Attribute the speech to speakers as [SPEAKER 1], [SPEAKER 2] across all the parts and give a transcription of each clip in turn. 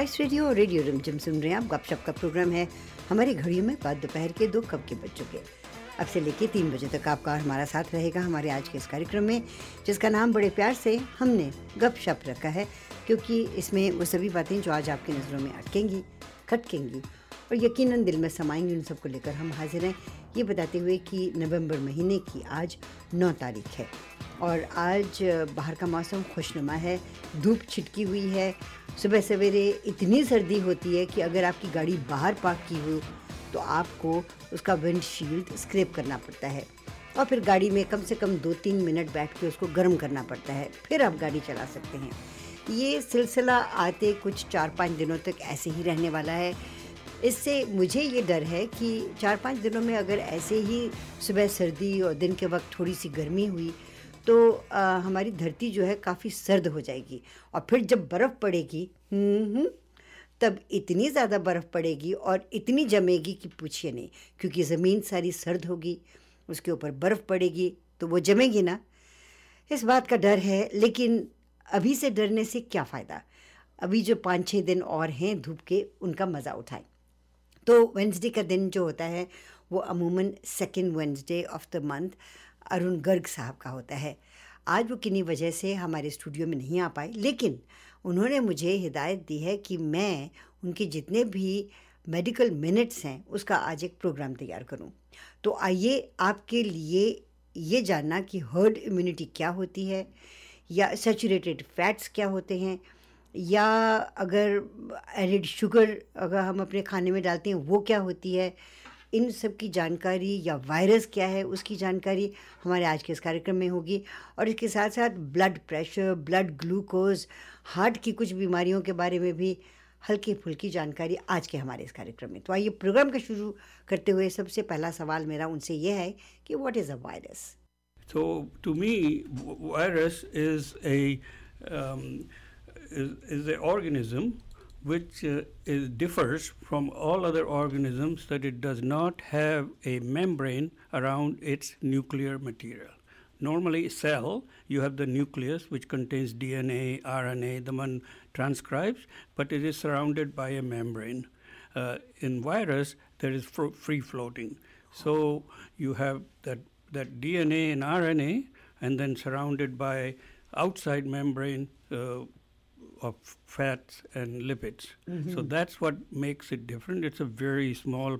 [SPEAKER 1] Spice radio और radio Rimjhim सुन रहे हैं आप। गपशप का प्रोग्राम है हमारी घड़ियों में बाद दोपहर के दो कब के बज चुके अब से लेके तीन बजे तक आपका हमारा साथ रहेगा हमारे आज के इस कार्यक्रम में, जिसका नाम बड़े प्यार से हमने गपशप रखा है, क्योंकि इसमें वो सभी बातें जो आज आपकी नज़रों में अटकेंगी, खटकेंगी और यकीनन दिल में समाएँगी, उन सबको लेकर हम हाजिर हैं। ये बताते हुए कि नवंबर महीने की आज नौ तारीख है और आज बाहर का मौसम खुशनुमा है, धूप छिटकी हुई है। सुबह सवेरे इतनी सर्दी होती है कि अगर आपकी गाड़ी बाहर पार्क की हो तो आपको उसका विंडशील्ड स्क्रैप करना पड़ता है और फिर गाड़ी में कम से कम दो तीन मिनट बैठ के उसको गर्म करना पड़ता है, फिर आप गाड़ी चला सकते हैं। ये सिलसिला आते कुछ चार पाँच दिनों तक ऐसे ही रहने वाला है। इससे मुझे ये डर है कि चार पाँच दिनों में अगर ऐसे ही सुबह सर्दी और दिन के वक्त थोड़ी सी गर्मी हुई तो आ, हमारी धरती जो है काफ़ी सर्द हो जाएगी। और फिर जब बर्फ़ पड़ेगी तब इतनी ज़्यादा बर्फ़ पड़ेगी और इतनी जमेगी कि पूछिए नहीं क्योंकि ज़मीन सारी सर्द होगी उसके ऊपर बर्फ़ पड़ेगी तो वो जमेगी ना। इस बात का डर है लेकिन अभी से डरने से क्या फ़ायदा? अभी जो पाँच छः दिन और हैं धूप के उनका मज़ा उठाएँ। तो वेंसडे का दिन जो होता है, वो अमूमन second Wednesday of the month Arun Garg साहब का होता है। आज वो किन्हीं वजह से हमारे स्टूडियो में नहीं आ पाए, लेकिन उन्होंने मुझे हिदायत दी है कि मैं उनके जितने भी मेडिकल मिनट्स हैं, उसका आज एक प्रोग्राम तैयार करूँ। तो आइए आपके लिए ये जानना कि हर्ड इम्यूनिटी क्या होती है या सेचूरेटेड फैट्स क्या होते हैं या अगर एडिड शुगर अगर हम अपने खाने में डालते हैं वो क्या होती है? इन सब की जानकारी या वायरस क्या है उसकी जानकारी हमारे आज के इस कार्यक्रम में होगी। और इसके साथ साथ blood pressure blood glucose heart की कुछ बीमारियों के बारे में भी हल्की फुल्की जानकारी आज के हमारे इस कार्यक्रम में। तो आइए प्रोग्राम का शुरू करते हुए सबसे पहला सवाल मेरा उनसे यह है कि व्हाट इज़ अ वायरस
[SPEAKER 2] तो me, virus is a um, is, is an organism which uh, is, differs from all other organisms that it does not have a membrane around its nuclear material. Normally, cell, you have the nucleus which contains DNA, RNA, the one transcribes, but it is surrounded by a membrane. Uh, in virus, there is fro- free floating. So you have that, that DNA and RNA, and then surrounded by outside membrane, uh, of fats and lipids. Mm-hmm. So that's what makes it different. It's a very small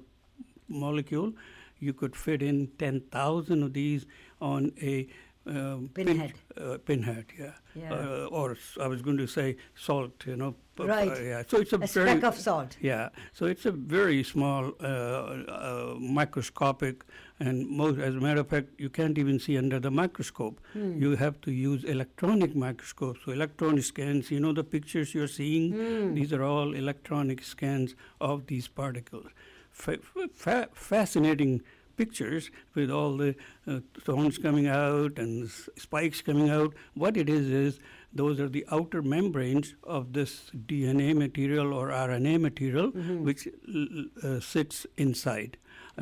[SPEAKER 2] molecule. You could fit in 10,000 of these on a
[SPEAKER 1] um, pinhead.
[SPEAKER 2] Pin, uh, pinhead, yeah.
[SPEAKER 1] yeah. Uh,
[SPEAKER 2] or I was going to say salt, you know.
[SPEAKER 1] Right.
[SPEAKER 2] Uh, yeah. So it's a,
[SPEAKER 1] a
[SPEAKER 2] very
[SPEAKER 1] speck of salt.
[SPEAKER 2] Yeah. So it's a very small, uh, uh, microscopic, and most, as a matter of fact, you can't even see under the microscope.
[SPEAKER 1] Hmm.
[SPEAKER 2] You have to use electronic microscopes. So electronic scans. You know the pictures you're seeing.
[SPEAKER 1] Hmm.
[SPEAKER 2] These are all electronic scans of these particles. Fa- fa- fascinating pictures with all the uh, stones coming out and s- spikes coming out. What it is is those are the outer membranes of this DNA material or RNA material,
[SPEAKER 1] Mm-hmm.
[SPEAKER 2] which l- uh, sits inside,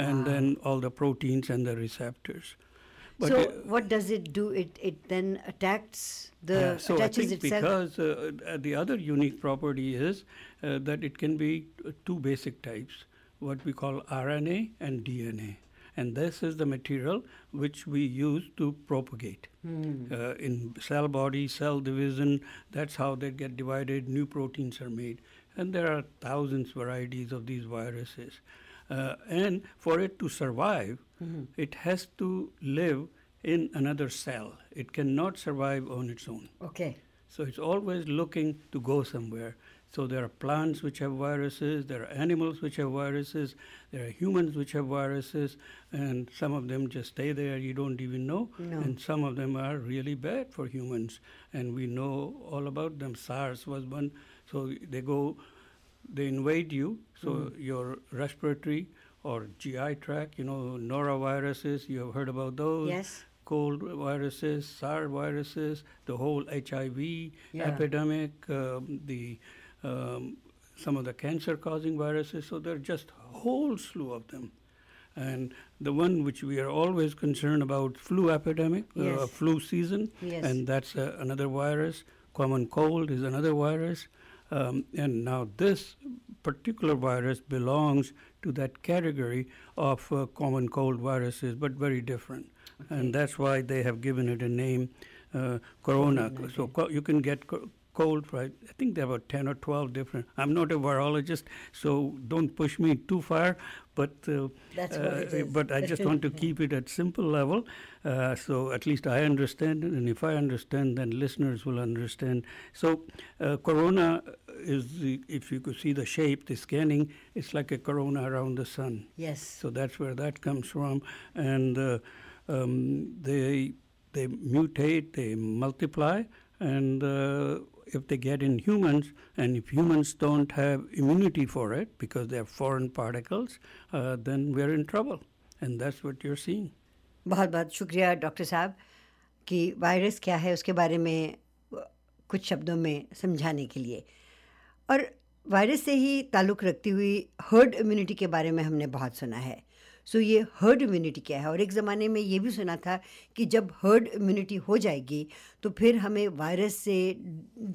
[SPEAKER 2] and
[SPEAKER 1] Wow.
[SPEAKER 2] then all the proteins and the receptors.
[SPEAKER 1] so
[SPEAKER 2] uh,
[SPEAKER 1] what does it do? It it then attacks the
[SPEAKER 2] yeah, so I
[SPEAKER 1] attaches
[SPEAKER 2] think
[SPEAKER 1] itself.
[SPEAKER 2] because uh, uh, the other unique property is uh, that it can be uh, two basic types, what we call RNA and DNA. And this is the material which we use to propagate.
[SPEAKER 1] Hmm.
[SPEAKER 2] Uh, in cell body, cell division, that's how they get divided, new proteins are made. And there are thousands varieties of these viruses. Uh, and for it to survive,
[SPEAKER 1] Mm-hmm.
[SPEAKER 2] it has to live in another cell. It cannot survive on its own.
[SPEAKER 1] Okay.
[SPEAKER 2] So it's always looking to go somewhere. So there are plants which have viruses, there are animals which have viruses, there are humans which have viruses, and some of them just stay there, you don't even know.
[SPEAKER 1] No.
[SPEAKER 2] And some of them are really bad for humans, and we know all about them. SARS was one. So they go, they invade you, so your respiratory or GI tract, you know, noroviruses, you have heard about those
[SPEAKER 1] Yes.
[SPEAKER 2] cold viruses, SARS viruses, the whole HIV
[SPEAKER 1] Yeah.
[SPEAKER 2] epidemic, um, the um, some of the cancer-causing viruses. So there are just a whole slew of them. And the one which we are always concerned about, flu epidemic, uh, flu season,
[SPEAKER 1] Yes.
[SPEAKER 2] and that's uh, another virus. Common cold is another virus. Um, and now this particular virus belongs to that category of uh, common cold viruses, but very different. Okay. And that's why they have given it a name, uh, corona. So co- you can get co- cold, right? I think there were 10 or 12 different. I'm not a virologist, so don't push me too far. But uh,
[SPEAKER 1] uh,
[SPEAKER 2] but I just want to keep it at simple level, uh, so at least I understand it, and if I understand, then listeners will understand. So, uh, corona is the, if you could see the shape, the scanning, it's like a corona around the sun.
[SPEAKER 1] Yes.
[SPEAKER 2] So that's where that comes from, and uh, um, they they mutate, they multiply, and uh, if they get in humans, and if humans don't have immunity for it because they're foreign particles, uh, then we're in trouble. And that's what you're seeing.
[SPEAKER 1] बहुत बहुत शुक्रिया doctor साहब कि virus क्या है उसके बारे में कुछ शब्दों में समझाने के लिए और वायरस से ही ताल्लुक़ रखती हुई हर्ड इम्यूनिटी के बारे में हमने बहुत सुना है सो ये हर्ड इम्यूनिटी क्या है? और एक ज़माने में ये भी सुना था कि जब हर्ड इम्यूनिटी हो जाएगी तो फिर हमें वायरस से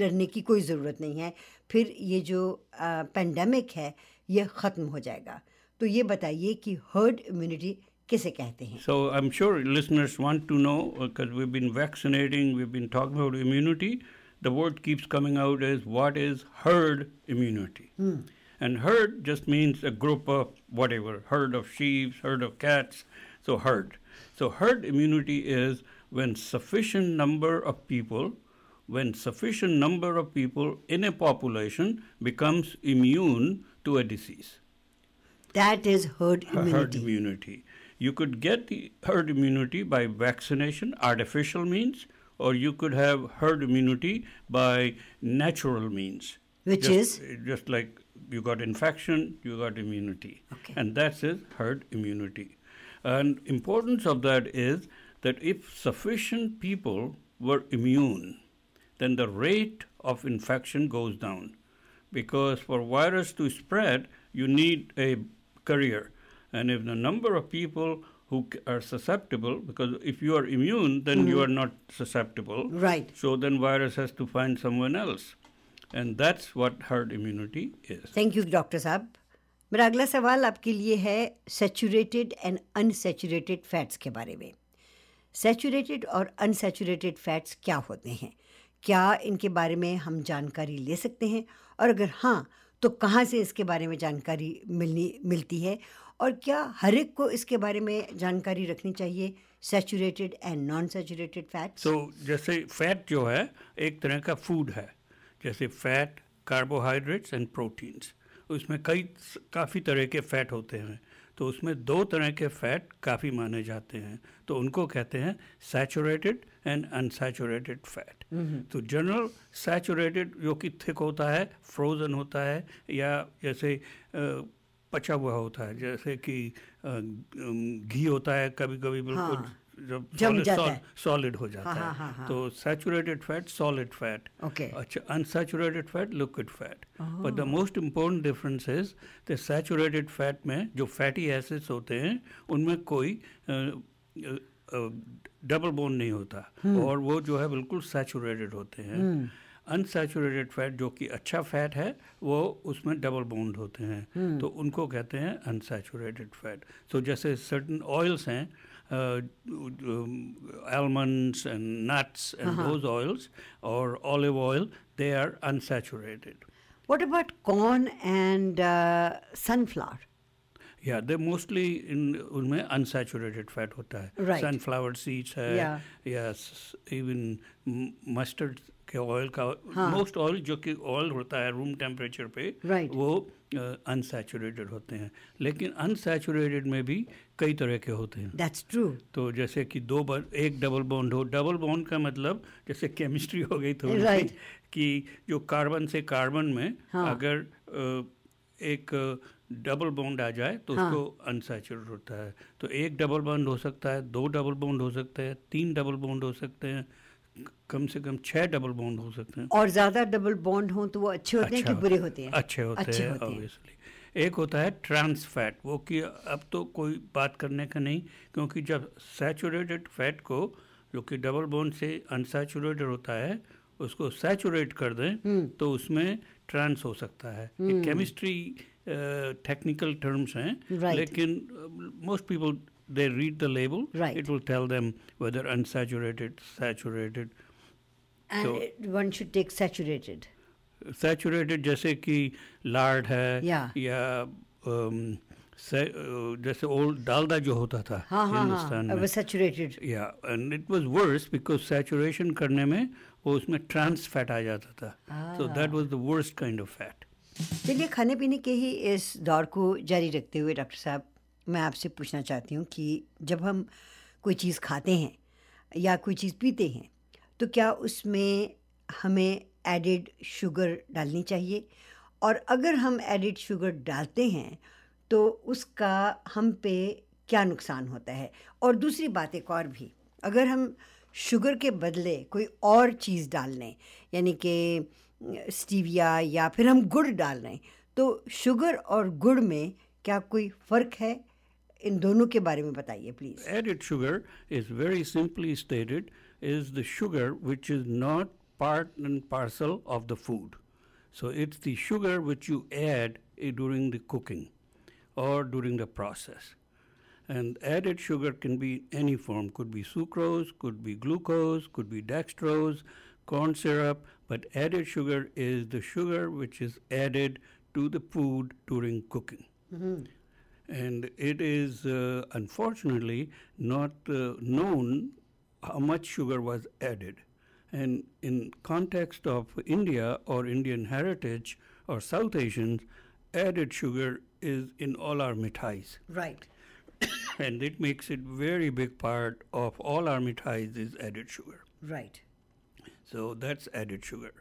[SPEAKER 1] डरने की कोई ज़रूरत नहीं है। फिर ये जो पेंडेमिक है ये ख़त्म हो जाएगा। तो ये बताइए कि हर्ड इम्यूनिटी किसे कहते हैं?
[SPEAKER 2] So I am sure listeners want to know because we been vaccinating we been talking about immunity the word keeps coming out as what is herd immunity. And herd just means a group of whatever, herd of sheep, herd of cats, so herd. So herd immunity is when sufficient number of people, when sufficient number of people in a population becomes immune to a disease.
[SPEAKER 1] That is herd immunity.
[SPEAKER 2] Herd immunity. You could get the herd immunity by vaccination, artificial means, or you could have herd immunity by natural means.
[SPEAKER 1] Which
[SPEAKER 2] just,
[SPEAKER 1] is?
[SPEAKER 2] Just like you got infection, you got immunity.
[SPEAKER 1] Okay.
[SPEAKER 2] And that's it, herd immunity. And importance of that is that if sufficient people were immune, then the rate of infection goes down. Because for virus to spread, you need a carrier. And if the number of people who are susceptible, because if you are immune, then mm-hmm. you are not susceptible.
[SPEAKER 1] Right.
[SPEAKER 2] So then virus has to find someone else. And that's what herd immunity is
[SPEAKER 1] thank you doctor साहब। मेरा अगला सवाल आपके लिए है saturated and unsaturated fats के बारे में। सेचूरेटेड और अनसेचूरेटेड फैट्स क्या होते हैं? क्या इनके बारे में हम जानकारी ले सकते हैं? और अगर हाँ तो कहाँ से इसके बारे में जानकारी मिलनी मिलती है? और क्या हर एक को इसके बारे में जानकारी रखनी चाहिए saturated and non saturated fat
[SPEAKER 2] so जैसे फैट जो है एक तरह का फ़ूड है। जैसे फैट कार्बोहाइड्रेट्स एंड प्रोटीन्स उसमें कई काफ़ी तरह के फ़ैट होते हैं। तो उसमें दो तरह के फ़ैट काफ़ी माने जाते हैं। तो उनको कहते हैं सैचुरेटेड एंड अनसैचुरेटेड फैट तो जनरल सैचुरेटेड जो कि थिक होता है फ्रोज़न होता है या जैसे पचा हुआ होता है। जैसे कि घी होता है कभी कभी बिल्कुल हाँ. जब सॉलिड हो। जाता
[SPEAKER 1] हाँ, हाँ, हाँ,
[SPEAKER 2] तो सैचुरेटेड फैट सॉलिड फैट अच्छा unsaturated fat liquid fat but the most important difference is the saturated fat में जो फैटी एसिड्स होते हैं उनमें कोई डबल बोन नहीं होता। और वो जो है बिल्कुल सैचुरेटेड होते हैं। अनसैचुरेटेड फैट जो कि अच्छा फैट है वो उसमें डबल बोन्ड होते हैं। तो उनको कहते हैं अनसैचुरेटेड फैट सो जैसे सर्टन ऑयल्स हैं uh, um, almonds and nuts and uh-huh. those oils or olive oil, they are unsaturated.
[SPEAKER 1] What about corn and uh, sunflower?
[SPEAKER 2] Yeah, they're mostly in उनमें unsaturated fat होता है.
[SPEAKER 1] Right.
[SPEAKER 2] Sunflower seeds है.
[SPEAKER 1] Yeah.
[SPEAKER 2] Yes, even mustard के oil का most oil जो कि oil होता है रूम टेम्परेचर पे
[SPEAKER 1] right.
[SPEAKER 2] वो अनसेचुरेटेड uh, होते हैं लेकिन अनसेचुरेटेड में भी कई तरह के होते हैं
[SPEAKER 1] दैट्स ट्रू
[SPEAKER 2] तो जैसे कि दो बार एक डबल बॉन्ड हो डबल बॉन्ड का मतलब जैसे केमिस्ट्री हो गई थोड़ी
[SPEAKER 1] right.
[SPEAKER 2] कि जो कार्बन से कार्बन में हाँ. अगर uh, एक डबल बॉन्ड आ जाए तो हाँ. उसको अनसेचुरेट होता है तो एक डबल बॉन्ड हो सकता है दो डबल बॉन्ड हो सकते हैं तीन डबल बॉन्ड हो सकते हैं कम से कम छह डबल बॉन्ड हो सकते हैं।
[SPEAKER 1] और ज़्यादा डबल बॉन्ड हो तो वो अच्छे होते
[SPEAKER 2] अच्छा
[SPEAKER 1] हैं कि बुरे होते हैं।
[SPEAKER 2] अच्छे होते हैं ऑब्वियसली एक होता है ट्रांस फैट वो कि अब तो कोई बात करने का नहीं क्योंकि जब सैचुरेटेड फैट को जो कि डबल बॉन्ड से अनसैचुरेटेड होता है उसको सैचुरेट कर दें तो उसमें ट्रांस हो सकता है। केमिस्ट्री टेक्निकल टर्म्स हैं लेकिन most people they read the label
[SPEAKER 1] Right.
[SPEAKER 2] it will tell them whether unsaturated saturated
[SPEAKER 1] And
[SPEAKER 2] So-
[SPEAKER 1] it- one should take saturated.
[SPEAKER 2] Saturated जैसे कि लार्ड है
[SPEAKER 1] Yeah.
[SPEAKER 2] या um, से- uh, जैसे ओल्ड डालडा जो होता था
[SPEAKER 1] हाँ हाँ
[SPEAKER 2] हिंदुस्तान
[SPEAKER 1] हाँ
[SPEAKER 2] में
[SPEAKER 1] वो
[SPEAKER 2] या and it was worse because saturation करने में वो उसमें ट्रांस फैट आ जाता था so that was the worst kind of fat
[SPEAKER 1] चलिए खाने पीने के ही इस दौर को जारी रखते हुए डॉक्टर साहब मैं आपसे पूछना चाहती हूँ कि जब हम कोई चीज़ खाते हैं या कोई चीज़ पीते हैं तो क्या उसमें हमें एडिड शुगर डालनी चाहिए? और अगर हम एडिड शुगर डालते हैं तो उसका हम पे क्या नुकसान होता है? और दूसरी बात एक और भी, अगर हम शुगर के बदले कोई और चीज़ डाल लें, यानी कि स्टीविया या फिर हम गुड़ डाल हैं तो शुगर और गुड़ में क्या कोई फ़र्क है? इन दोनों के बारे में बताइए please
[SPEAKER 2] added sugar is very simply stated is the sugar which is not part and parcel of the food so it's the sugar which you add eh, during the cooking or during the process and added sugar can be any form could be sucrose could be glucose could be dextrose corn syrup but added sugar is the sugar which is added to the food during cooking And it is uh, unfortunately not uh, known how much sugar was added. And in context of India or Indian heritage or South Asians, added sugar is in all our mithais.
[SPEAKER 1] Right.
[SPEAKER 2] and it makes it very big part of all our mithais is added sugar.
[SPEAKER 1] Right.
[SPEAKER 2] So that's added sugar.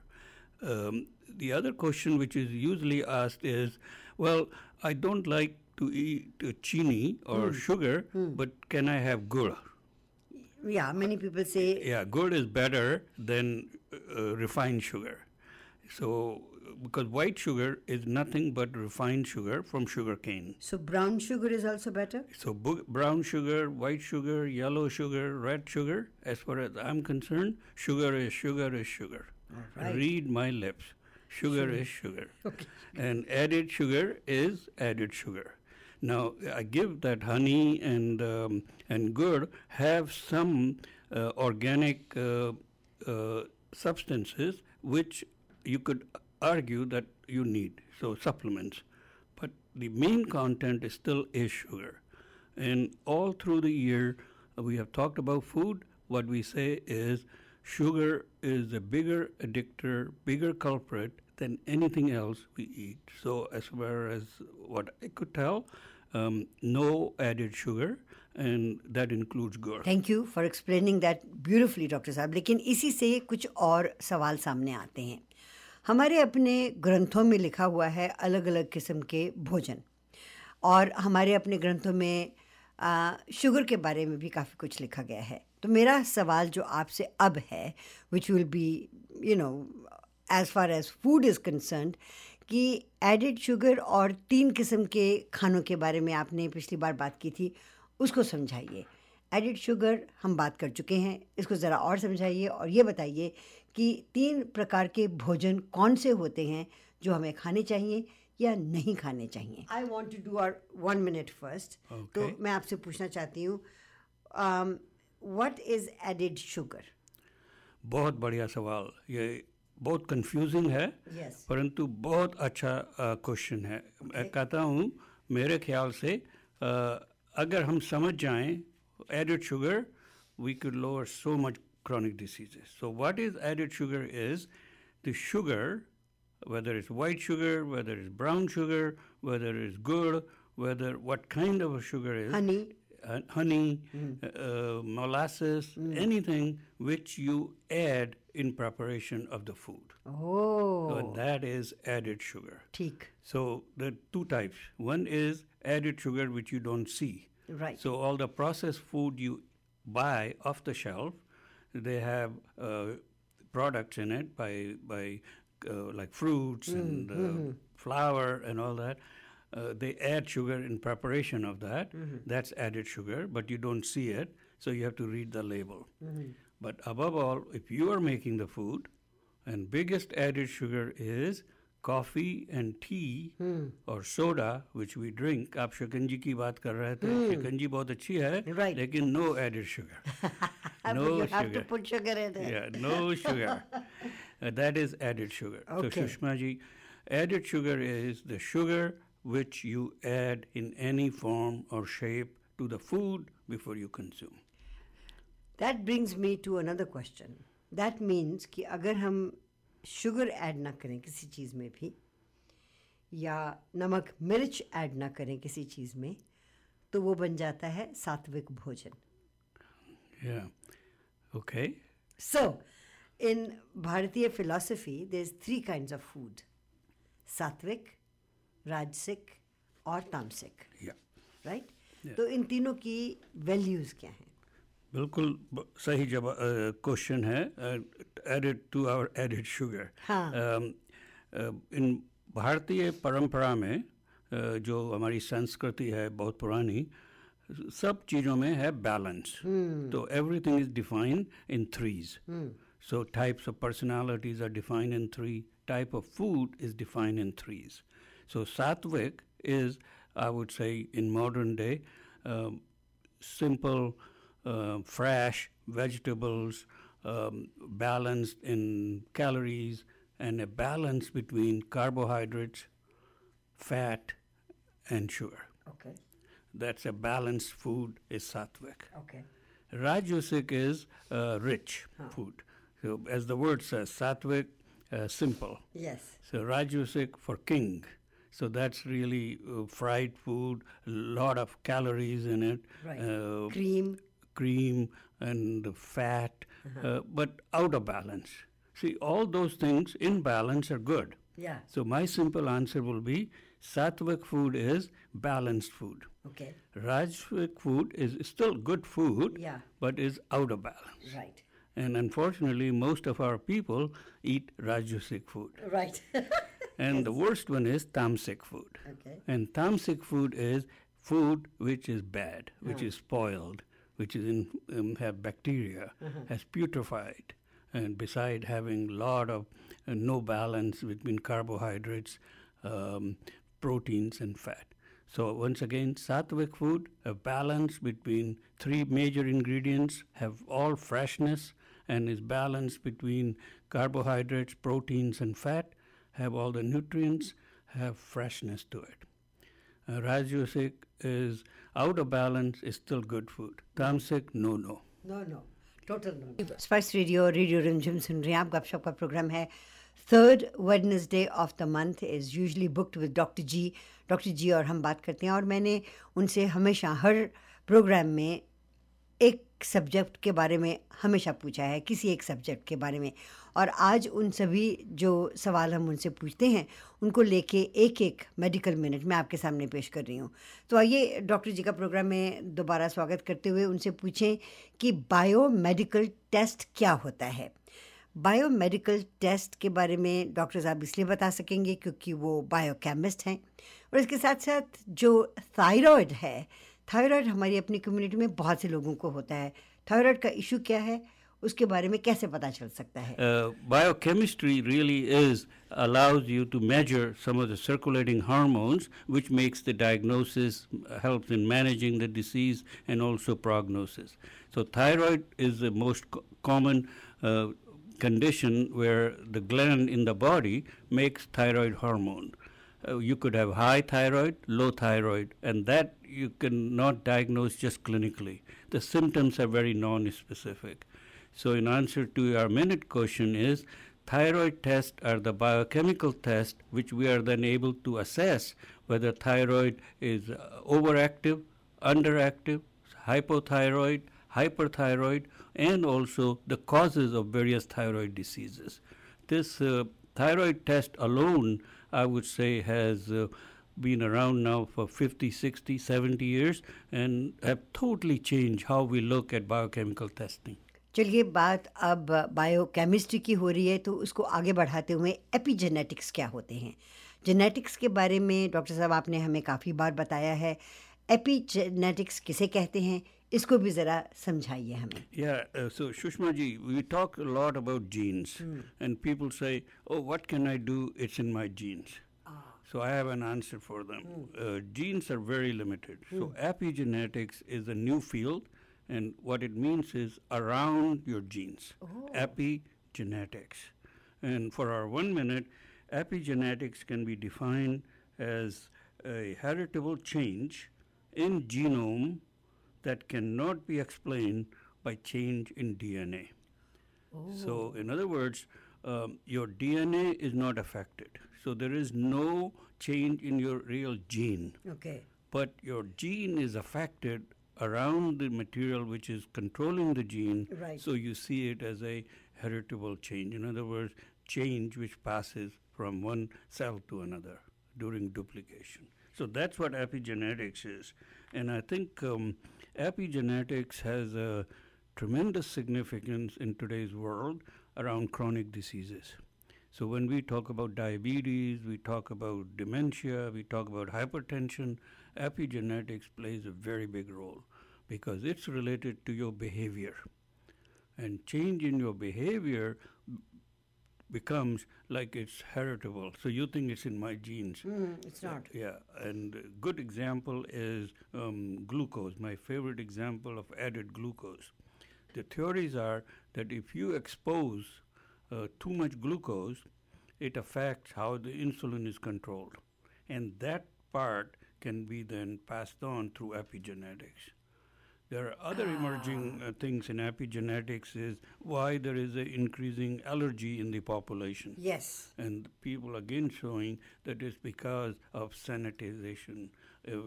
[SPEAKER 2] Um, the other question which is usually asked is, well, I don't like to eat uh, chini or mm. sugar, mm. but can I have gur?
[SPEAKER 1] Yeah, many people say.
[SPEAKER 2] Yeah, gur is better than uh, refined sugar. So, because white sugar is nothing but refined sugar from sugar cane.
[SPEAKER 1] So, brown sugar is also better?
[SPEAKER 2] So, brown sugar, white sugar, yellow sugar, red sugar, as far as I'm concerned, sugar is sugar is sugar.
[SPEAKER 1] Right.
[SPEAKER 2] Read my lips. Sugar, sugar. is sugar. Okay. And added sugar is added sugar. Now, I give that honey and, um, and gur have some uh, organic uh, uh, substances which you could argue that you need, so supplements. But the main content is still is sugar. And all through the year, we have talked about food. What we say is sugar is a bigger addictor, bigger culprit than anything else we eat. So, as far as what I could tell, um, no added sugar, and that includes gur.
[SPEAKER 1] Thank you for explaining that beautifully doctor साहब। लेकिन इसी से कुछ और सवाल सामने आते हैं। हमारे अपने ग्रंथों में लिखा हुआ है अलग अलग किस्म के भोजन। और हमारे अपने ग्रंथों में आ, शुगर के बारे में भी काफ़ी कुछ लिखा गया है। तो मेरा सवाल जो आपसे अब है which will be you know as far as food is concern कि एडिड शुगर और तीन किस्म के खानों के बारे में आपने पिछली बार बात की थी उसको समझाइए। एडिड शुगर हम बात कर चुके हैं इसको ज़रा और समझाइए और ये बताइए कि तीन प्रकार के भोजन कौन से होते हैं जो हमें खाने चाहिए या नहीं खाने चाहिए? I want to do are one minute first तो मैं आपसे पूछना चाहती हूँ वट इज़ एडिड शुगर
[SPEAKER 2] बहुत बढ़िया सवाल। ये बहुत कंफ्यूजिंग है
[SPEAKER 1] Yes.
[SPEAKER 2] परंतु बहुत अच्छा क्वेश्चन है मैं कहता हूँ मेरे ख्याल से अ, अगर हम समझ जाएं added sugar we could lower so much chronic diseases. So what is added sugar is the sugar, whether it's white sugar, whether it's brown sugar, whether it's gur, whether what kind of a sugar is
[SPEAKER 1] Honey.
[SPEAKER 2] uh, honey, uh, molasses, anything which you add in preparation of the food.
[SPEAKER 1] Oh.
[SPEAKER 2] So that is added sugar.
[SPEAKER 1] Teak.
[SPEAKER 2] So there are two types. One is added sugar which you don't see.
[SPEAKER 1] Right.
[SPEAKER 2] So all the processed food you buy off the shelf, they have uh, products in it by by uh, like fruits mm, and uh, mm-hmm. flour and all that. Uh, they add sugar in preparation of that. Mm-hmm. That's added sugar, but you don't see it, so you have to read the label. Mm-hmm. But above all, if you are making the food, and biggest added sugar is coffee and tea
[SPEAKER 1] Hmm.
[SPEAKER 2] or soda which we drink आप शिकंजी की बात कर रहे थे शिकंजी बहुत अच्छी है
[SPEAKER 1] Hmm. Right.
[SPEAKER 2] लेकिन no added sugar no
[SPEAKER 1] you have to
[SPEAKER 2] sugar
[SPEAKER 1] put sugar in it.
[SPEAKER 2] yeah no sugar Uh, that is added sugar
[SPEAKER 1] Okay.
[SPEAKER 2] so Sushma ji added sugar is the sugar which you add in any form or shape to the food before you consume
[SPEAKER 1] That brings me to another question that means कि अगर हम sugar add ना करें किसी चीज़ में भी या नमक मिर्च ऐड ना करें किसी चीज़ में तो वो बन जाता है सात्विक भोजन।
[SPEAKER 2] ओके
[SPEAKER 1] सो इन भारतीय philosophy they is three kind of food sattvic rajasic और तामसिक। राइट तो इन तीनों की वैल्यूज़ क्या हैं?
[SPEAKER 2] बिल्कुल सही जवाब क्वेश्चन है added to our added
[SPEAKER 1] sugar.
[SPEAKER 2] इन भारतीय परंपरा में uh, जो हमारी संस्कृति है बहुत पुरानी सब चीज़ों में है बैलेंस तो everything is defined in threes so types of personalities are defined in three type of food is defined in threes so sattvic is I would say, in modern day uh, Um, fresh vegetables, um, balanced in calories, and a balance between carbohydrates, fat, and sugar.
[SPEAKER 1] Okay.
[SPEAKER 2] That's a balanced food is sattvic.
[SPEAKER 1] Okay.
[SPEAKER 2] Rajasic is uh, rich huh. food. So as the word says, sattvic, uh, simple.
[SPEAKER 1] Yes.
[SPEAKER 2] So rajasic for king. So that's really uh, fried food, a lot of calories in it.
[SPEAKER 1] Right.
[SPEAKER 2] Uh,
[SPEAKER 1] cream
[SPEAKER 2] cream and fat, uh-huh. Uh, but out of balance. See, all those things in balance are good.
[SPEAKER 1] Yeah.
[SPEAKER 2] So my simple answer will be sattvic food is balanced food.
[SPEAKER 1] Okay.
[SPEAKER 2] Rajvic food is still good food,
[SPEAKER 1] yeah.
[SPEAKER 2] but is out of balance.
[SPEAKER 1] Right.
[SPEAKER 2] And unfortunately, most of our people eat Rajasic food.
[SPEAKER 1] Right.
[SPEAKER 2] and yes. the worst one is tamasic food.
[SPEAKER 1] Okay.
[SPEAKER 2] And tamasic food is food which is bad, which is spoiled, which is in um, have bacteria, has putrefied, and beside having a lot of uh, no balance between carbohydrates, um, proteins, and fat. So once again, sattvic food, a balance between three major ingredients, have all freshness, and is balanced between carbohydrates, proteins, and fat, have all the nutrients, have freshness to it. Uh, Rajasic is out of balance, is still good food. Tamasic, no, no.
[SPEAKER 1] No no total no spice radio radio Rimjhim सुन रहे हैं आप गपशप का programme है third Wednesday of the month is usually booked with doctor ji doctor ji और हम बात करते हैं और मैंने उनसे हमेशा हर प्रोग्राम में एक सब्जेक्ट के बारे में हमेशा पूछा है किसी एक सब्जेक्ट के बारे में। और आज उन सभी जो सवाल हम उनसे पूछते हैं, उनको लेके एक एक मेडिकल मिनट में आपके सामने पेश कर रही हूँ। तो आइए, डॉक्टर जी का प्रोग्राम में दोबारा स्वागत करते हुए उनसे पूछें कि बायोमेडिकल टेस्ट क्या होता है? बायोमेडिकल टेस्ट के बारे में डॉक्टर साहब इसलिए बता सकेंगे क्योंकि वो बायोकेमिस्ट हैं और इसके साथ साथ जो थायराइड है थायराइड हमारी अपनी कम्युनिटी में बहुत से लोगों को होता है। थायराइड का इशू क्या है? उसके बारे में कैसे पता चल सकता है
[SPEAKER 2] Uh, biochemistry really is allows you to measure some of the circulating hormones, which makes the diagnosis, uh, helps in managing the disease, and also prognosis. So thyroid is the most co- common uh, condition where the gland in the body makes thyroid hormone. Uh, you could have high thyroid, low thyroid, and that you cannot diagnose just clinically. The symptoms are very non-specific. So, in answer to your minute question, is thyroid tests are the biochemical test which we are then able to assess whether thyroid is uh, overactive, underactive, hypothyroid, hyperthyroid, and also the causes of various thyroid diseases. This uh, thyroid test alone, I would say, has uh, been around now for 50, 60, 70 years and have totally changed how we look at biochemical testing.
[SPEAKER 1] चलिए बात अब biochemistry की हो रही है तो उसको आगे बढ़ाते हुए एपिजेनेटिक्स क्या होते हैं? जेनेटिक्स के बारे में डॉक्टर साहब आपने हमें काफ़ी बार बताया है। एपिजेनेटिक्स किसे कहते हैं? इसको भी ज़रा समझाइए हमें।
[SPEAKER 2] या so Sushma ji we talk lot about genes and people से ओ can I do it's in my genes so I have an answer for them genes are very limited so epigenetics is a new field and what it means is around your genes. Epigenetics, and for our one minute, epigenetics can be defined as a heritable change in genome that cannot be explained by change in DNA. So, in other words, um, your DNA is not affected. So, there is no change in your real gene,
[SPEAKER 1] okay
[SPEAKER 2] but your gene is affected around the material which is controlling the gene.
[SPEAKER 1] Right.
[SPEAKER 2] So, you see it as a heritable change. In other words, change which passes from one cell to another during duplication. So, that's what epigenetics is. And I think um, epigenetics has a tremendous significance in today's world around chronic diseases. So when we talk about diabetes, we talk about dementia, we talk about hypertension, epigenetics plays a very big role because it's related to your behavior. And change in your behavior becomes like it's heritable. So you think it's in my genes.
[SPEAKER 1] it's not
[SPEAKER 2] Yeah, and a good example is um, glucose, my favorite example of added glucose. The theories are that if you expose uh, too much glucose, it affects how the insulin is controlled. And that part can be then passed on through epigenetics. There are other emerging uh, things in epigenetics is why there is an increasing allergy in the population
[SPEAKER 1] yes
[SPEAKER 2] and people again showing that it's because of sanitization. Uh,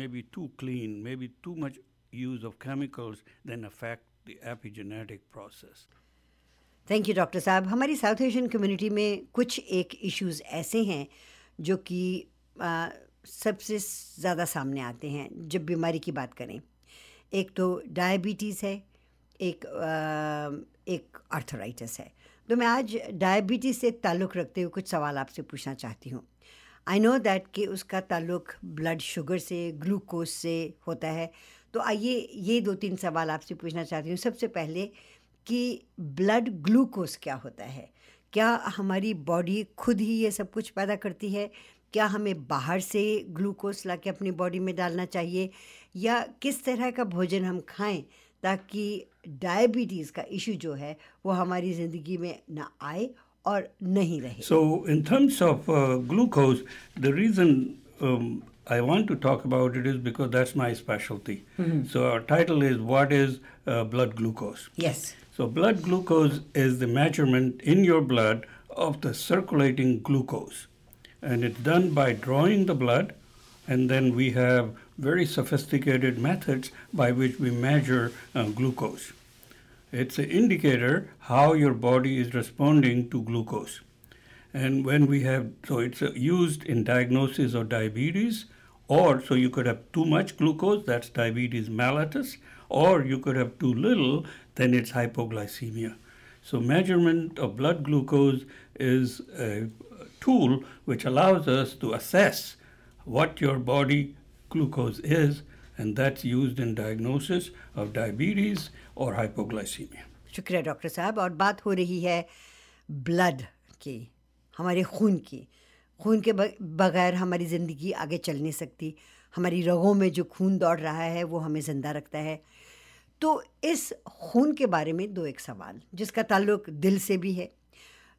[SPEAKER 2] maybe too clean, maybe too much use of chemicals then affect the epigenetic process.
[SPEAKER 1] Thank you doctor साहब हमारी south Asian community में कुछ एक issues ऐसे हैं जो कि आ, सबसे ज़्यादा सामने आते हैं जब बीमारी की बात करें एक तो डायबिटीज़ है एक आ, एक आर्थराइटिस है। तो मैं आज डायबिटीज़ से ताल्लुक़ रखते हुए कुछ सवाल आपसे पूछना चाहती हूँ। आई नो दैट कि उसका ताल्लुक़ ब्लड शुगर से ग्लूकोज से होता है। तो आइए ये दो तीन सवाल आपसे पूछना चाहती हूँ। सबसे पहले कि ब्लड ग्लूकोज क्या होता है? क्या हमारी बॉडी खुद ही ये सब कुछ पैदा करती है? क्या हमें बाहर से ग्लूकोज ला के अपनी बॉडी में डालना चाहिए या किस तरह का भोजन हम खाएँ ताकि डायबिटीज़ का इशू जो है वो हमारी ज़िंदगी में ना आए और नहीं रहे
[SPEAKER 2] So, in terms of uh, glucose, the reason um, I want to talk about it is because that's my specialty. Mm-hmm. So, our title is What is uh, Blood Glucose?
[SPEAKER 1] Yes
[SPEAKER 2] So, blood glucose is the measurement in your blood of the circulating glucose. And it's done by drawing the blood, and then we have very sophisticated methods by which we measure uh, glucose. It's an indicator how your body is responding to glucose. And when we have, so it's uh, used in diagnosis of diabetes, or so you could have too much glucose, that's diabetes mellitus, or you could have too little, then it's hypoglycemia. So measurement of blood glucose is a tool which allows us to assess what your body glucose is, and that's used in diagnosis of diabetes or hypoglycemia.
[SPEAKER 1] शुक्रिया doctor साहब। और बात हो रही है blood की हमारे खून की। खून के बगैर हमारी ज़िंदगी आगे चल नहीं सकती। हमारी रगों में जो खून दौड़ रहा है वो हमें ज़िंदा रखता है। तो इस खून के बारे में दो एक सवाल जिसका ताल्लुक दिल से भी है।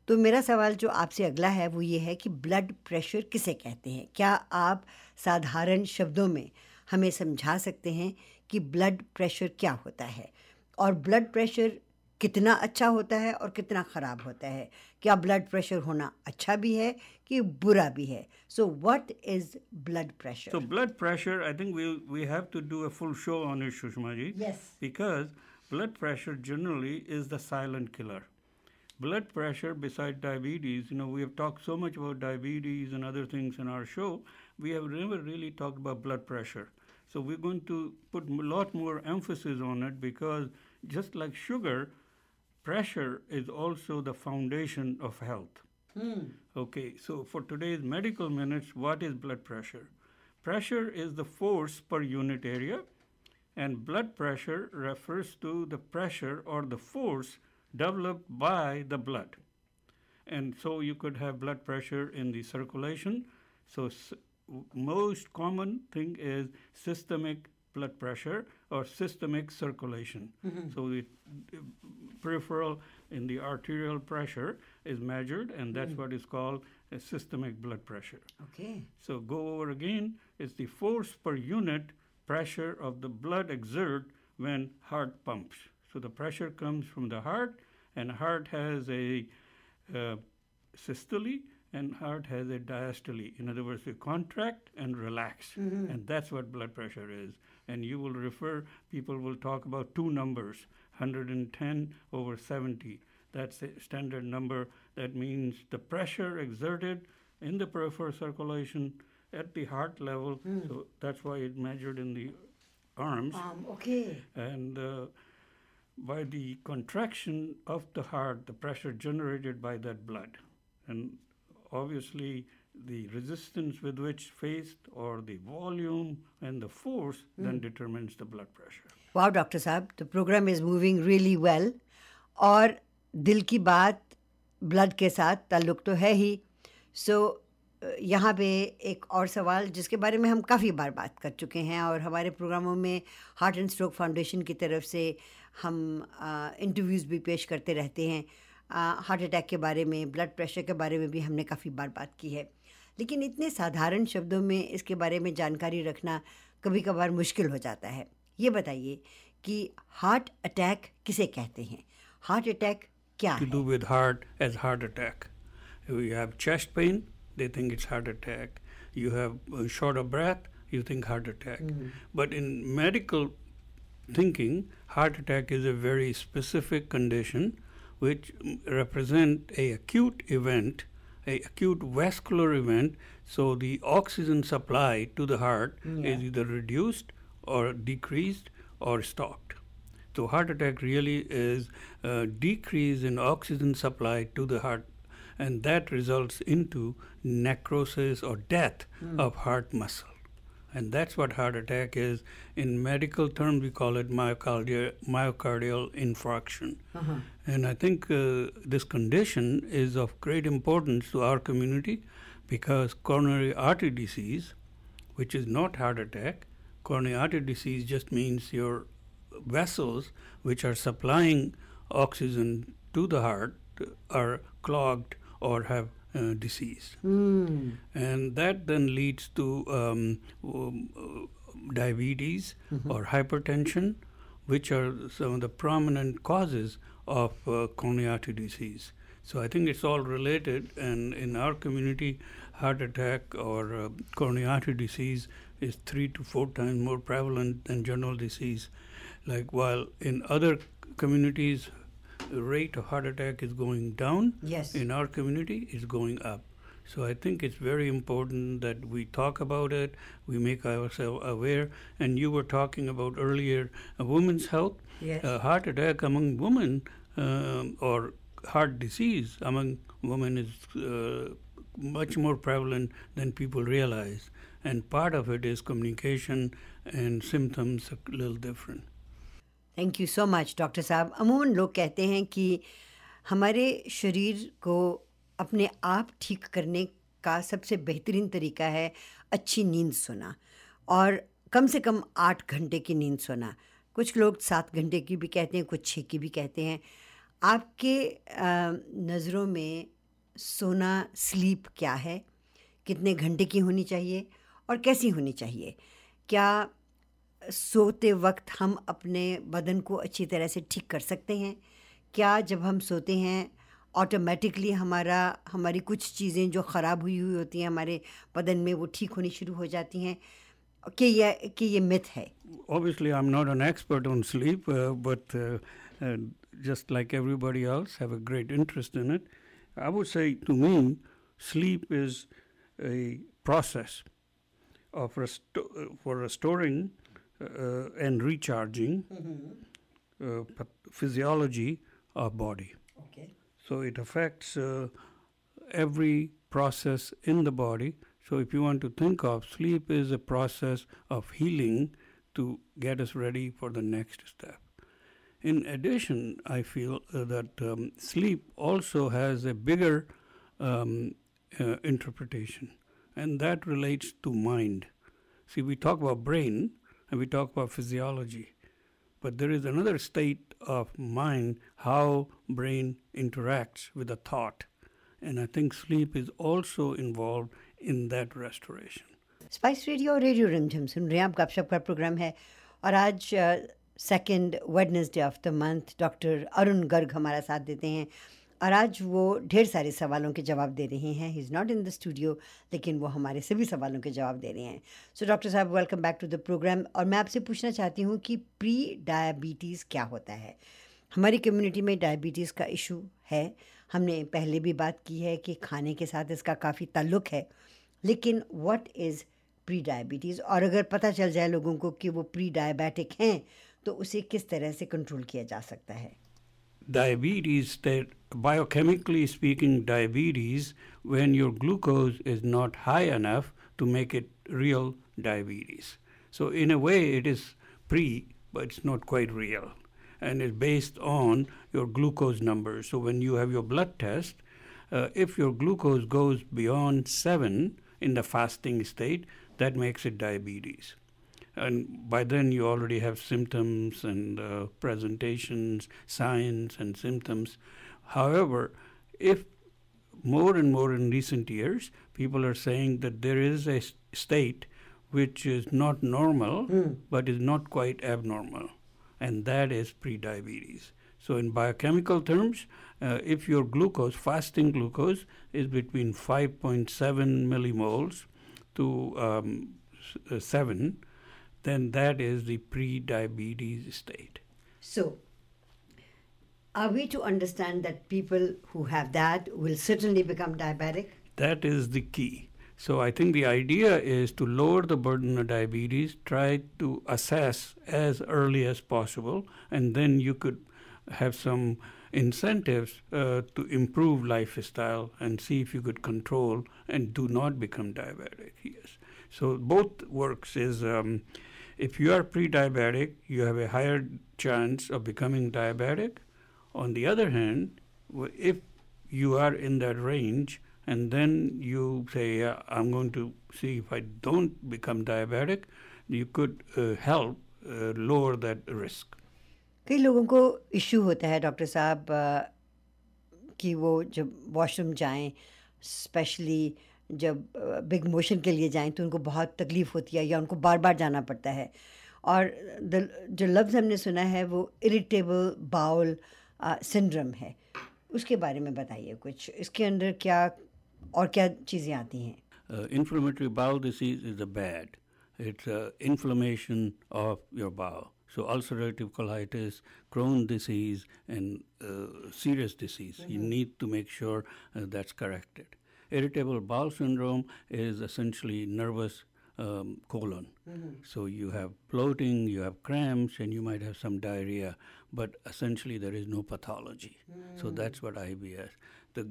[SPEAKER 1] तो मेरा सवाल जो आपसे अगला है वो ये है कि ब्लड प्रेशर किसे कहते हैं क्या आप साधारण शब्दों में हमें समझा सकते हैं कि ब्लड प्रेशर क्या होता है और ब्लड प्रेशर कितना अच्छा होता है और कितना ख़राब होता है क्या ब्लड प्रेशर होना अच्छा भी है कि बुरा भी है so what is
[SPEAKER 2] blood
[SPEAKER 1] pressure
[SPEAKER 2] blood pressure, I think we we have to do a full show on it, Shushma ji.
[SPEAKER 1] Yes.
[SPEAKER 2] Because blood pressure generally is the silent killer. Blood pressure, besides diabetes, you know, we have talked so much about diabetes and other things in our show. We have never really talked about blood pressure. So we're going to put a lot more emphasis on it because just like sugar, pressure is also the foundation of health. Hmm. Okay, so for today's medical minutes, what is blood pressure? Pressure is the force per unit area, and blood pressure refers to the pressure or the force developed by the blood. And so you could have blood pressure in the circulation. So, s- most common thing is systemic blood pressure or systemic circulation. Mm-hmm. So, the peripheral in the arterial pressure is measured, and that's mm. what is called a systemic blood pressure.
[SPEAKER 1] Okay.
[SPEAKER 2] So go over again. It's the force per unit pressure of the blood exert when heart pumps. So the pressure comes from the heart, and heart has a uh, systole and heart has a diastole. In other words, they contract and relax, and that's what blood pressure is. And you will refer, people will talk about two numbers, 110 over 70. That's a standard number. That means the pressure exerted in the peripheral circulation at the heart level. So that's why it measured in the arms.
[SPEAKER 1] Um, okay.
[SPEAKER 2] And uh, by the contraction of the heart, the pressure generated by that blood. And obviously, the resistance with which faced, or the volume and the force, then determines the blood pressure.
[SPEAKER 1] वाह doctor साहब the programme is moving really well और दिल की बात blood के साथ ताल्लुक़ तो है ही सो यहाँ पे एक और सवाल जिसके बारे में हम काफ़ी बार बात कर चुके हैं और हमारे प्रोग्रामों में हार्ट एंड स्ट्रोक फाउंडेशन की तरफ से हम इंटरव्यूज़ भी पेश करते रहते हैं हार्ट अटैक के बारे में ब्लड प्रेशर के बारे में भी हमने काफ़ी बार बात की है लेकिन इतने साधारण शब्दों में इसके बारे में जानकारी रखना कभी कभार मुश्किल हो जाता है ये बताइए कि हार्ट अटैक किसे कहते हैं हार्ट अटैक क्या है
[SPEAKER 2] do with heart as heart attack. You have chest pain, they think it's heart attack. You have uh, short of breath, you think heart attack. But in medical thinking, heart attack is a very specific condition which mm, represent a acute event, a acute vascular event. So the oxygen supply to the heart is either reduced or decreased or stopped. So heart attack really is a decrease in oxygen supply to the heart, and that results into necrosis or death of heart muscle. And that's what heart attack is. In medical terms, we call it myocardial, myocardial infarction. And I think uh, this condition is of great importance to our community because coronary artery disease, which is not heart attack, coronary artery disease just means your vessels which are supplying oxygen to the heart are clogged or have uh, disease. And that then leads to um, um, diabetes or hypertension, which are some of the prominent causes of uh, coronary artery disease. So I think it's all related, and in our community, heart attack or uh, coronary artery disease is three to four times more prevalent than general disease. Like while in other communities, rate of heart attack is going down,
[SPEAKER 1] Yes.
[SPEAKER 2] in our community it's going up. So I think it's very important that we talk about it, we make ourselves aware. And you were talking about earlier uh, women's health.
[SPEAKER 1] Yes.
[SPEAKER 2] Uh, heart attack among women um, or heart disease among women is uh, much more prevalent than people realize. And part of it is communication and symptoms a little different.
[SPEAKER 1] Thank you so much doctor साहब। अमूमन लोग कहते हैं कि हमारे शरीर को अपने आप ठीक करने का सबसे बेहतरीन तरीका है अच्छी नींद सोना और कम से कम आठ घंटे की नींद सोना। कुछ लोग सात घंटे की भी कहते हैं, कुछ छः की भी कहते हैं। आपके नज़रों में सोना, स्लीप क्या है? कितने घंटे की होनी चाहिए और कैसी होनी चाहिए? क्या सोते वक्त हम अपने बदन को अच्छी तरह से ठीक कर सकते हैं। क्या जब हम सोते हैं ऑटोमेटिकली हमारा, हमारी कुछ चीज़ें जो ख़राब हुई हुई होती हैं, हमारे बदन में वो ठीक होनी शुरू हो जाती हैं, कि ये कि ये मिथ है?
[SPEAKER 2] Obviously I am not an expert on sleep but just like everybody else have a great interest in it I would say to me sleep is a process of for restoring uh, and recharging uh, physiology of body.
[SPEAKER 1] Okay
[SPEAKER 2] So it affects uh, every process in the body. So if you want to think of sleep is a process of healing to get us ready for the next step. In addition, I feel uh, that um, sleep also has a bigger um, uh, interpretation, and that relates to mind. See, we talk about brain and we talk about physiology, but there is another state of mind how brain interacts with a thought, and I think sleep is also involved in that restoration.
[SPEAKER 1] Spice radio और radio Rimjhim सुन रहे हैं आप गपशप का programme है और आज second Wednesday of the month doctor Arun Garg हमारा साथ देते हैं और आज वो ढेर सारे सवालों के जवाब दे रहे हैं। He is not in the studio लेकिन वो हमारे सभी सवालों के जवाब दे रहे हैं। सो डॉक्टर साहब welcome back to the programme और मैं आपसे पूछना चाहती हूँ कि प्री डायबिटीज़ क्या होता है? हमारी कम्युनिटी में डायबिटीज़ का इशू है। हमने पहले भी बात की है कि खाने के साथ इसका काफ़ी ताल्लुक़ है। लेकिन व्हाट इज़ प्री डायबिटीज़ और अगर पता चल जाए लोगों को कि वो प्री डायबिटिक हैं तो उसे किस तरह से कंट्रोल किया जा सकता है?
[SPEAKER 2] Diabetes that biochemically speaking diabetes when your glucose is not high enough to make it real diabetes. So in a way it is pre but it's not quite real. And it's based on your glucose numbers. So when you have your blood test uh, if your glucose goes beyond 7 in the fasting state that makes it diabetes and by then you already have symptoms and uh, presentations, signs and symptoms. However, if more and more in recent years, people are saying that there is a state which is not normal mm. but is not quite abnormal, and that is prediabetes. So, in biochemical terms, uh, if your glucose, fasting glucose, is between 5.7 millimoles to um, uh, 7, then that is the pre-diabetes state.
[SPEAKER 1] So, are we to understand that people who have that will certainly become diabetic?
[SPEAKER 2] That is the key. So I think the idea is to lower the burden of diabetes, try to assess as early as possible, and then you could have some incentives uh, to improve lifestyle and see if you could control and do not become diabetic. Yes. So both works is um, if you are pre-diabetic, you have a higher chance of becoming diabetic. On the other hand, if you are in that range and then you say, yeah, I'm going to see if I don't become diabetic, you could uh, help uh, lower that risk.
[SPEAKER 1] कई लोगों को issue होता है doctor साहब कि वो जब washroom जाएं स्पेशली जब बिग मोशन के लिए जाएँ तो उनको बहुत तकलीफ़ होती है या उनको बार बार जाना पड़ता है और जो लफ्ज़ हमने सुना है वो इरिटेबल बाउल सिंड्रम है उसके बारे में बताइए कुछ इसके अंदर क्या और क्या चीज़ें आती हैं
[SPEAKER 2] inflammatory bowel disease is a bad its inflammation of your bowel So ulcerative colitis, Crohn disease, and uh, serious disease. Mm-hmm. You need to make sure uh, that's corrected. Irritable bowel syndrome is essentially nervous um, colon. Mm-hmm. So you have bloating, you have cramps, and you might have some diarrhea, but essentially there is no pathology. Mm. So that's what IBS. The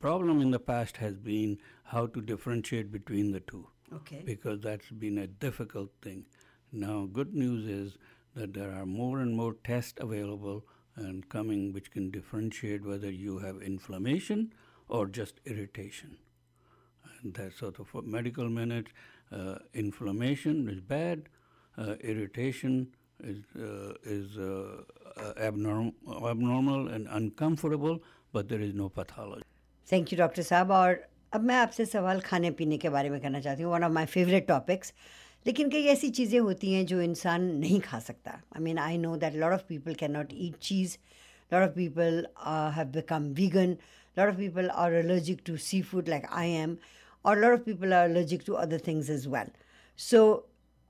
[SPEAKER 2] problem in the past has been how to differentiate between the two.
[SPEAKER 1] Okay.
[SPEAKER 2] Because that's been a difficult thing. Now, good news is that there are more and more tests available and coming which can differentiate whether you have inflammation or just irritation. And that's sort of a medical minute. Uh, inflammation is bad, uh, irritation is, uh, is uh, uh, abnormal, abnormal and uncomfortable, but there is no pathology.
[SPEAKER 1] Thank you, Dr. Saab. और अब मैं आपसे सवाल खाने पीने के बारे में करना चाहती हूँ one of my favourite topics लेकिन कई ऐसी चीज़ें होती हैं जो इंसान नहीं खा सकता I mean I know that lot of people can not eat cheese lot of people have become vegan lot of people are allergic to seafood like I am, or a lot of people are allergic to other things as well. So,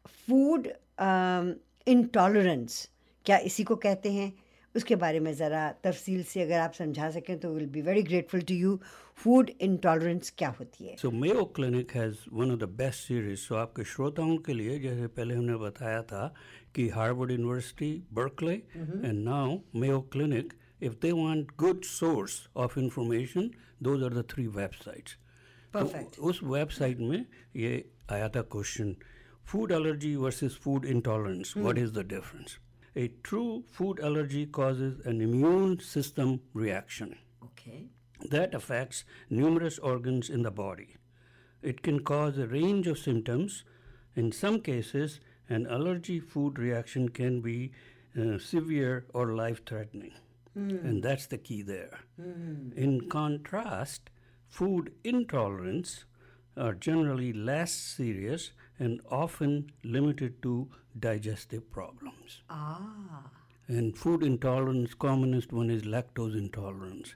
[SPEAKER 1] food um, intolerance क्या इसी को कहते हैं उसके बारे में ज़रा तफसील से अगर आप समझा सकें तो will be very grateful to you food intolerance क्या होती है
[SPEAKER 2] so Mayo clinic has one of the best series so आपके श्रोताओं के लिए जैसे पहले हमने बताया था कि Harvard university Berkeley and now Mayo clinic if they want good source of information, those are the three websites.
[SPEAKER 1] Perfect.
[SPEAKER 2] तो उस वेबसाइट में ये आया था question food allergy versus food intolerance. What is the difference? A true food allergy causes an immune system reaction
[SPEAKER 1] Okay.
[SPEAKER 2] that affects numerous organs in the body. It can cause a range of symptoms. In some cases, an allergy food reaction can be uh, severe or life threatening. And that's the key there. In contrast, food intolerance are generally less serious and often limited to digestive problems.
[SPEAKER 1] Ah.
[SPEAKER 2] And food intolerance, commonest one is lactose intolerance.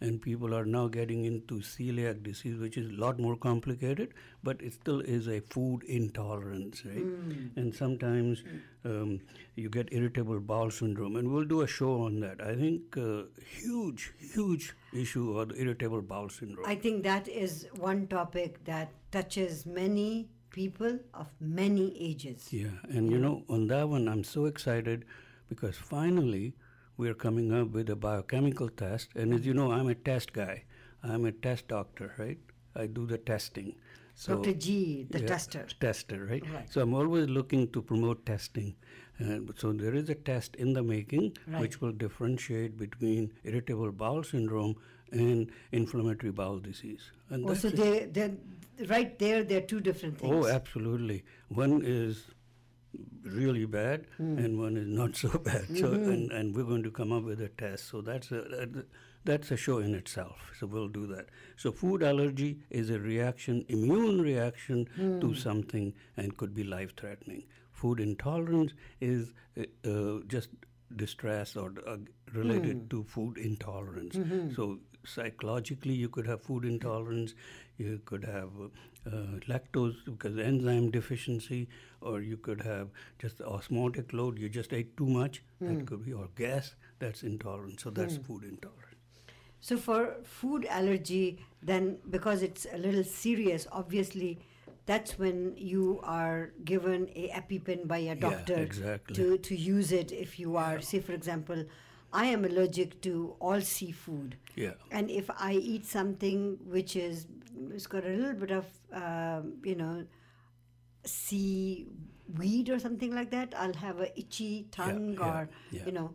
[SPEAKER 2] And people are now getting into celiac disease, which is a lot more complicated, but it still is a food intolerance, right? And sometimes um, you get irritable bowel syndrome, and we'll do a show on that. I think uh, huge, huge issue of the irritable bowel syndrome.
[SPEAKER 1] I think that is one topic that touches many people of many ages.
[SPEAKER 2] Yeah, and you know, on that one, I'm so excited because finally we're coming up with a biochemical test. And as you know, I'm a test guy, I'm a test doctor, right? I do the testing. So,
[SPEAKER 1] Dr. G, the
[SPEAKER 2] yeah,
[SPEAKER 1] tester.
[SPEAKER 2] Tester, right?
[SPEAKER 1] Right.
[SPEAKER 2] So I'm always looking to promote testing. And so there is a test in the making
[SPEAKER 1] Right.
[SPEAKER 2] which will differentiate between irritable bowel syndrome and inflammatory bowel disease. And oh,
[SPEAKER 1] Also,
[SPEAKER 2] it.
[SPEAKER 1] they, they're right there, they're two different things.
[SPEAKER 2] Oh, absolutely. One is really bad, and one is not so bad. So, and, and we're going to come up with a test. So that's a that- that's a show in itself. So we'll do that. So food allergy is a reaction, immune reaction to something, and could be life-threatening. Food intolerance is uh, uh, just distress or uh, related to food intolerance. So psychologically, you could have food intolerance, you could have uh, lactose because enzyme deficiency, or you could have just osmotic load. You just ate too much. That could be or gas. That's intolerance. So that's food intolerance.
[SPEAKER 1] So for food allergy, then because it's a little serious, obviously, that's when you are given a EpiPen by a doctor
[SPEAKER 2] exactly.
[SPEAKER 1] to, to use it if you are, say, for example, I am allergic to all seafood.
[SPEAKER 2] Yeah.
[SPEAKER 1] And if I eat something which is, it's got a little bit of, um, you know, sea weed or something like that, I'll have a itchy tongue
[SPEAKER 2] yeah,
[SPEAKER 1] or,
[SPEAKER 2] yeah,
[SPEAKER 1] you know.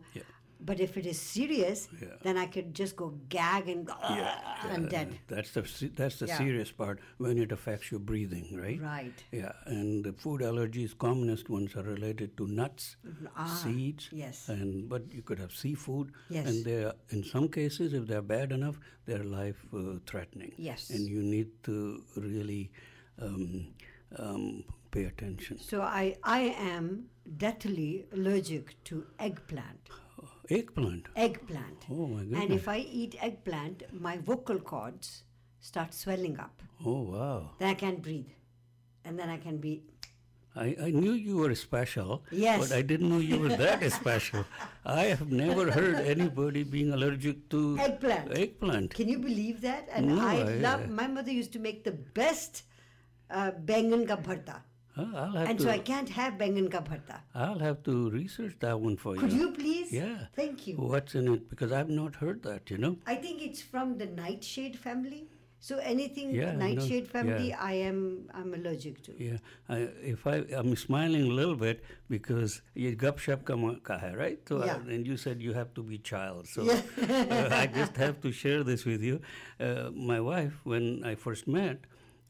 [SPEAKER 2] Yeah.
[SPEAKER 1] But if it is serious,
[SPEAKER 2] Yeah.
[SPEAKER 1] then I could just go gag and I'm dead.
[SPEAKER 2] That's the that's the
[SPEAKER 1] Yeah.
[SPEAKER 2] serious part when it affects your breathing, right?
[SPEAKER 1] Right.
[SPEAKER 2] Yeah, and the food allergies, commonest ones are related to nuts,
[SPEAKER 1] Ah,
[SPEAKER 2] seeds,
[SPEAKER 1] yes.
[SPEAKER 2] and but you could have seafood,
[SPEAKER 1] Yes.
[SPEAKER 2] and they are, in some cases, if they're bad enough, they're life uh, threatening.
[SPEAKER 1] Yes.
[SPEAKER 2] and you need to really um, um, pay attention.
[SPEAKER 1] So I, I am deathly allergic to eggplant.
[SPEAKER 2] Eggplant.
[SPEAKER 1] Eggplant.
[SPEAKER 2] Oh my goodness.
[SPEAKER 1] And if I eat eggplant, my vocal cords start swelling up.
[SPEAKER 2] Oh wow.
[SPEAKER 1] Then I can't breathe. And then I can be
[SPEAKER 2] I, I knew you were special,
[SPEAKER 1] Yes.
[SPEAKER 2] but I didn't know you were that special. I have never heard anybody being allergic to
[SPEAKER 1] Eggplant.
[SPEAKER 2] Eggplant.
[SPEAKER 1] Can you believe that? And
[SPEAKER 2] No,
[SPEAKER 1] I
[SPEAKER 2] I-
[SPEAKER 1] love my mother used to make the best uh, bengan ka bharta. And
[SPEAKER 2] to,
[SPEAKER 1] so I can't have bengan ka bharta.
[SPEAKER 2] I'll have to research that one for
[SPEAKER 1] Could
[SPEAKER 2] you.
[SPEAKER 1] Could you please?
[SPEAKER 2] Yeah.
[SPEAKER 1] Thank you.
[SPEAKER 2] What's in it? Because I've not heard that, you know.
[SPEAKER 1] I think it's from the nightshade family. So anything
[SPEAKER 2] yeah,
[SPEAKER 1] nightshade no, family,
[SPEAKER 2] yeah.
[SPEAKER 1] I am I'm allergic to.
[SPEAKER 2] Yeah, I, if I I'm smiling a little bit because ye Gup Shup ka hai, right? So
[SPEAKER 1] yeah.
[SPEAKER 2] I, and you said you have to be child, so uh, I just have to share this with you. Uh, my wife, when I first met,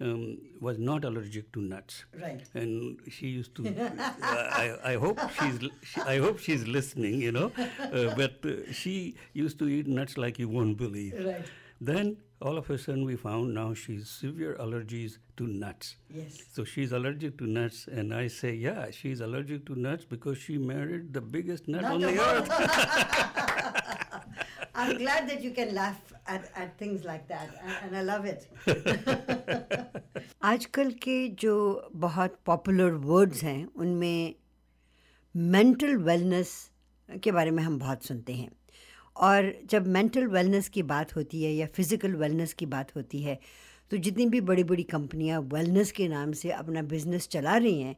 [SPEAKER 2] um, was not allergic to nuts,
[SPEAKER 1] Right.
[SPEAKER 2] and she used to. I, I hope she's. She, I hope she's listening. You know, uh, but uh, she used to eat nuts like you won't believe.
[SPEAKER 1] Right.
[SPEAKER 2] Then all of a sudden we found now she's severe allergies to nuts.
[SPEAKER 1] Yes.
[SPEAKER 2] So she's allergic to nuts, and I say, yeah, she's allergic to nuts because she married the biggest nut
[SPEAKER 1] Nut
[SPEAKER 2] on the earth.
[SPEAKER 1] I'm glad that you can laugh at, at things like that and, and I love it. आजकल के जो बहुत popular words हैं उनमें mental wellness के बारे में हम बहुत सुनते हैं और जब मेंटल वेलनेस की बात होती है या फ़िज़िकल वेलनेस की बात होती है तो जितनी भी बड़ी बड़ी कंपनियाँ वेलनेस के नाम से अपना बिज़नेस चला रही हैं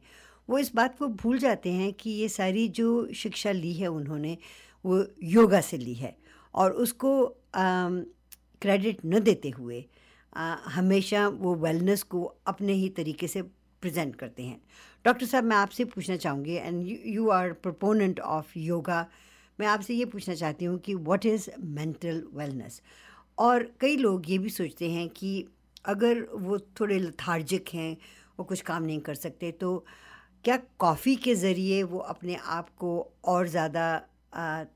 [SPEAKER 1] वो इस बात को भूल जाते हैं कि ये सारी जो शिक्षा ली है उन्होंने वो योगा से ली है और उसको क्रेडिट न देते हुए आ, हमेशा वो वेलनेस को अपने ही तरीके से प्रेजेंट करते हैं। डॉक्टर साहब मैं आपसे पूछना चाहूँगी and you are proponent of yoga मैं आपसे ये पूछना चाहती हूँ कि व्हाट इज़ मेंटल वेलनेस और कई लोग ये भी सोचते हैं कि अगर वो थोड़े लथार्जिक हैं वो कुछ काम नहीं कर सकते तो क्या कॉफ़ी के ज़रिए वो अपने आप को और ज़्यादा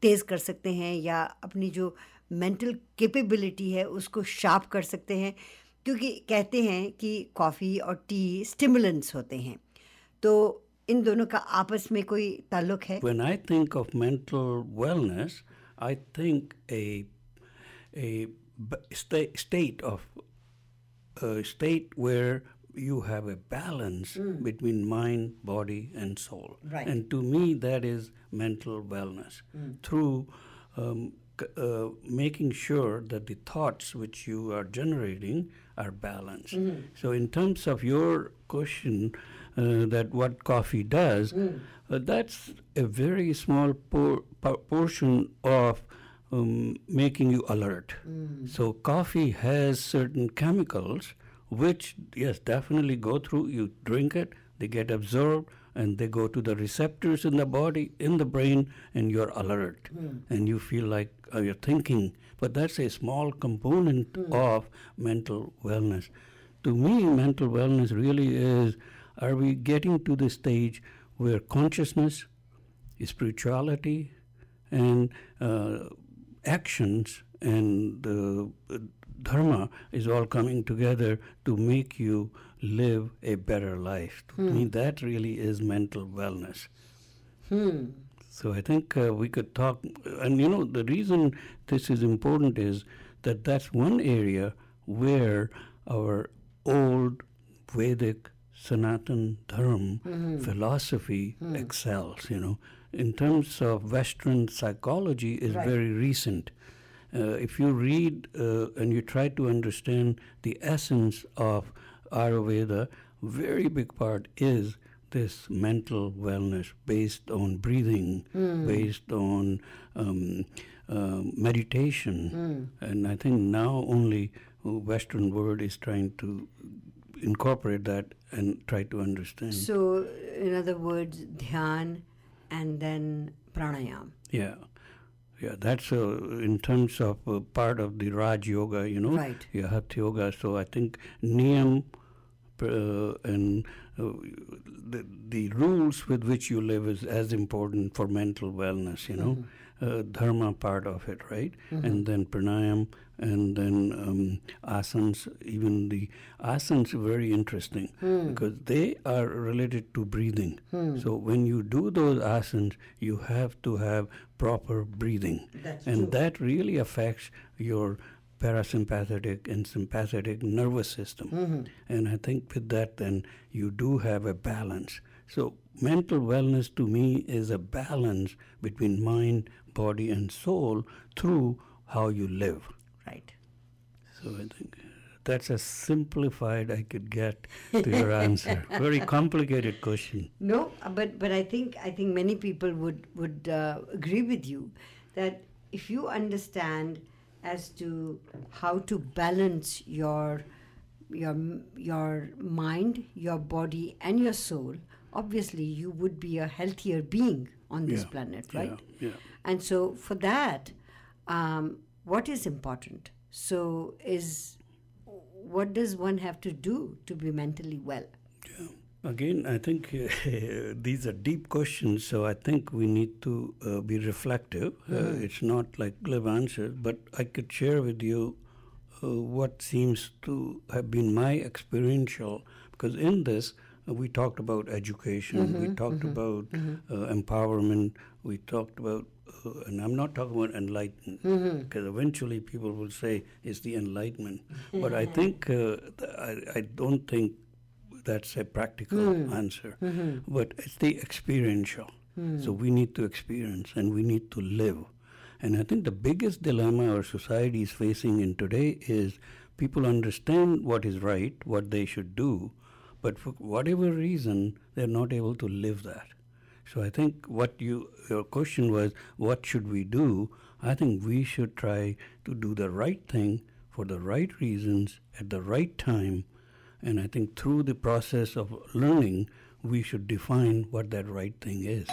[SPEAKER 1] तेज़ कर सकते हैं या अपनी जो मेंटल कैपेबिलिटी है उसको शार्प कर सकते हैं। क्योंकि कहते हैं कि कॉफ़ी और टी स्टिमुलेंट्स होते हैं। तो इन दोनों का आपस में कोई ताल्लुक है?
[SPEAKER 2] Think of mental wellness, I think a a state of a state where you have a balance mm. between mind, body, and soul.
[SPEAKER 1] Right.
[SPEAKER 2] And to me, that is mental wellness mm. through um, uh, making sure that the thoughts which you are generating are balanced. Mm. So, in terms of your question, uh, that what coffee does, mm. uh, that's a very small por- portion of um, making you alert. Mm. So, coffee has certain chemicals which, yes, definitely go through, you drink it, they get absorbed, and they go to the receptors in the body, in the brain, and you're alert. Mm. And you feel like uh, you're thinking. But that's a small component mm. of mental wellness. To me, mental wellness really is are we getting to the stage where consciousness, spirituality, and uh, actions and uh, dharma is all coming together to make you live a better life. Hmm. me, that really is mental wellness.
[SPEAKER 1] Hmm.
[SPEAKER 2] So I think uh, we could talk, and you know, the reason this is important is that that's one area where our old Vedic Sanatan Dharma mm-hmm. philosophy mm. excels. You know, in terms of Western psychology, is right. very recent. Uh, if you read uh, and you try to understand the essence of Ayurveda, very big part is this mental wellness based on breathing, mm. based on um, uh, meditation, mm. and I think now only Western world is trying to incorporate that and try to understand.
[SPEAKER 1] So, in other words, dhyan and then pranayam.
[SPEAKER 2] Yeah. Yeah, that's uh, in terms of uh, part of the Raj Yoga, you know,
[SPEAKER 1] right.
[SPEAKER 2] yeah, Hatha Yoga. So I think Niyam uh, and uh, the, the rules with which you live is as important for mental wellness, you know. Mm-hmm uh, dharma part of it, right? Mm-hmm. And then pranayam, and then um, asanas. Even the asanas are very interesting mm. because they are related to breathing. Mm. So when you do those asanas, you have to have proper breathing,
[SPEAKER 1] That's
[SPEAKER 2] and
[SPEAKER 1] true.
[SPEAKER 2] that really affects your parasympathetic and sympathetic nervous system.
[SPEAKER 1] Mm-hmm.
[SPEAKER 2] And I think with that, then you do have a balance. So mental wellness to me is a balance between mind, body, and soul through how you live.
[SPEAKER 1] Right.
[SPEAKER 2] So I think that's as simplified I could get to your answer. Very complicated question.
[SPEAKER 1] No, but but I think I think many people would would uh, agree with you that if you understand as to how to balance your your your mind, your body, and your soul, obviously you would be a healthier being on this
[SPEAKER 2] yeah,
[SPEAKER 1] planet, right?
[SPEAKER 2] Yeah, yeah.
[SPEAKER 1] And so for that, um, what is important? So is what does one have to do to be mentally well?
[SPEAKER 2] Yeah. Again, I think uh, these are deep questions, so I think we need to uh, be reflective. Uh, mm-hmm. it's not like glib answers, but I could share with you uh, what seems to have been my experiential, because in this, uh, we talked about education, mm-hmm, we talked mm-hmm, about mm-hmm. Uh, empowerment, we talked about, uh, and I'm not talking about enlightenment,
[SPEAKER 1] mm-hmm.
[SPEAKER 2] because eventually people will say it's the enlightenment. but I think, uh, I, I, don't think that's a practical
[SPEAKER 1] mm.
[SPEAKER 2] answer,
[SPEAKER 1] mm-hmm.
[SPEAKER 2] but it's the experiential.
[SPEAKER 1] Mm.
[SPEAKER 2] So we need to experience and we need to live. And I think the biggest dilemma our society is facing in today is people understand what is right, what they should do, but for whatever reason, they're not able to live that. So I think what you your question was, what should we do? I think we should try to do the right thing for the right reasons at the right time, And I think through the process of learning, we should define what that right thing is.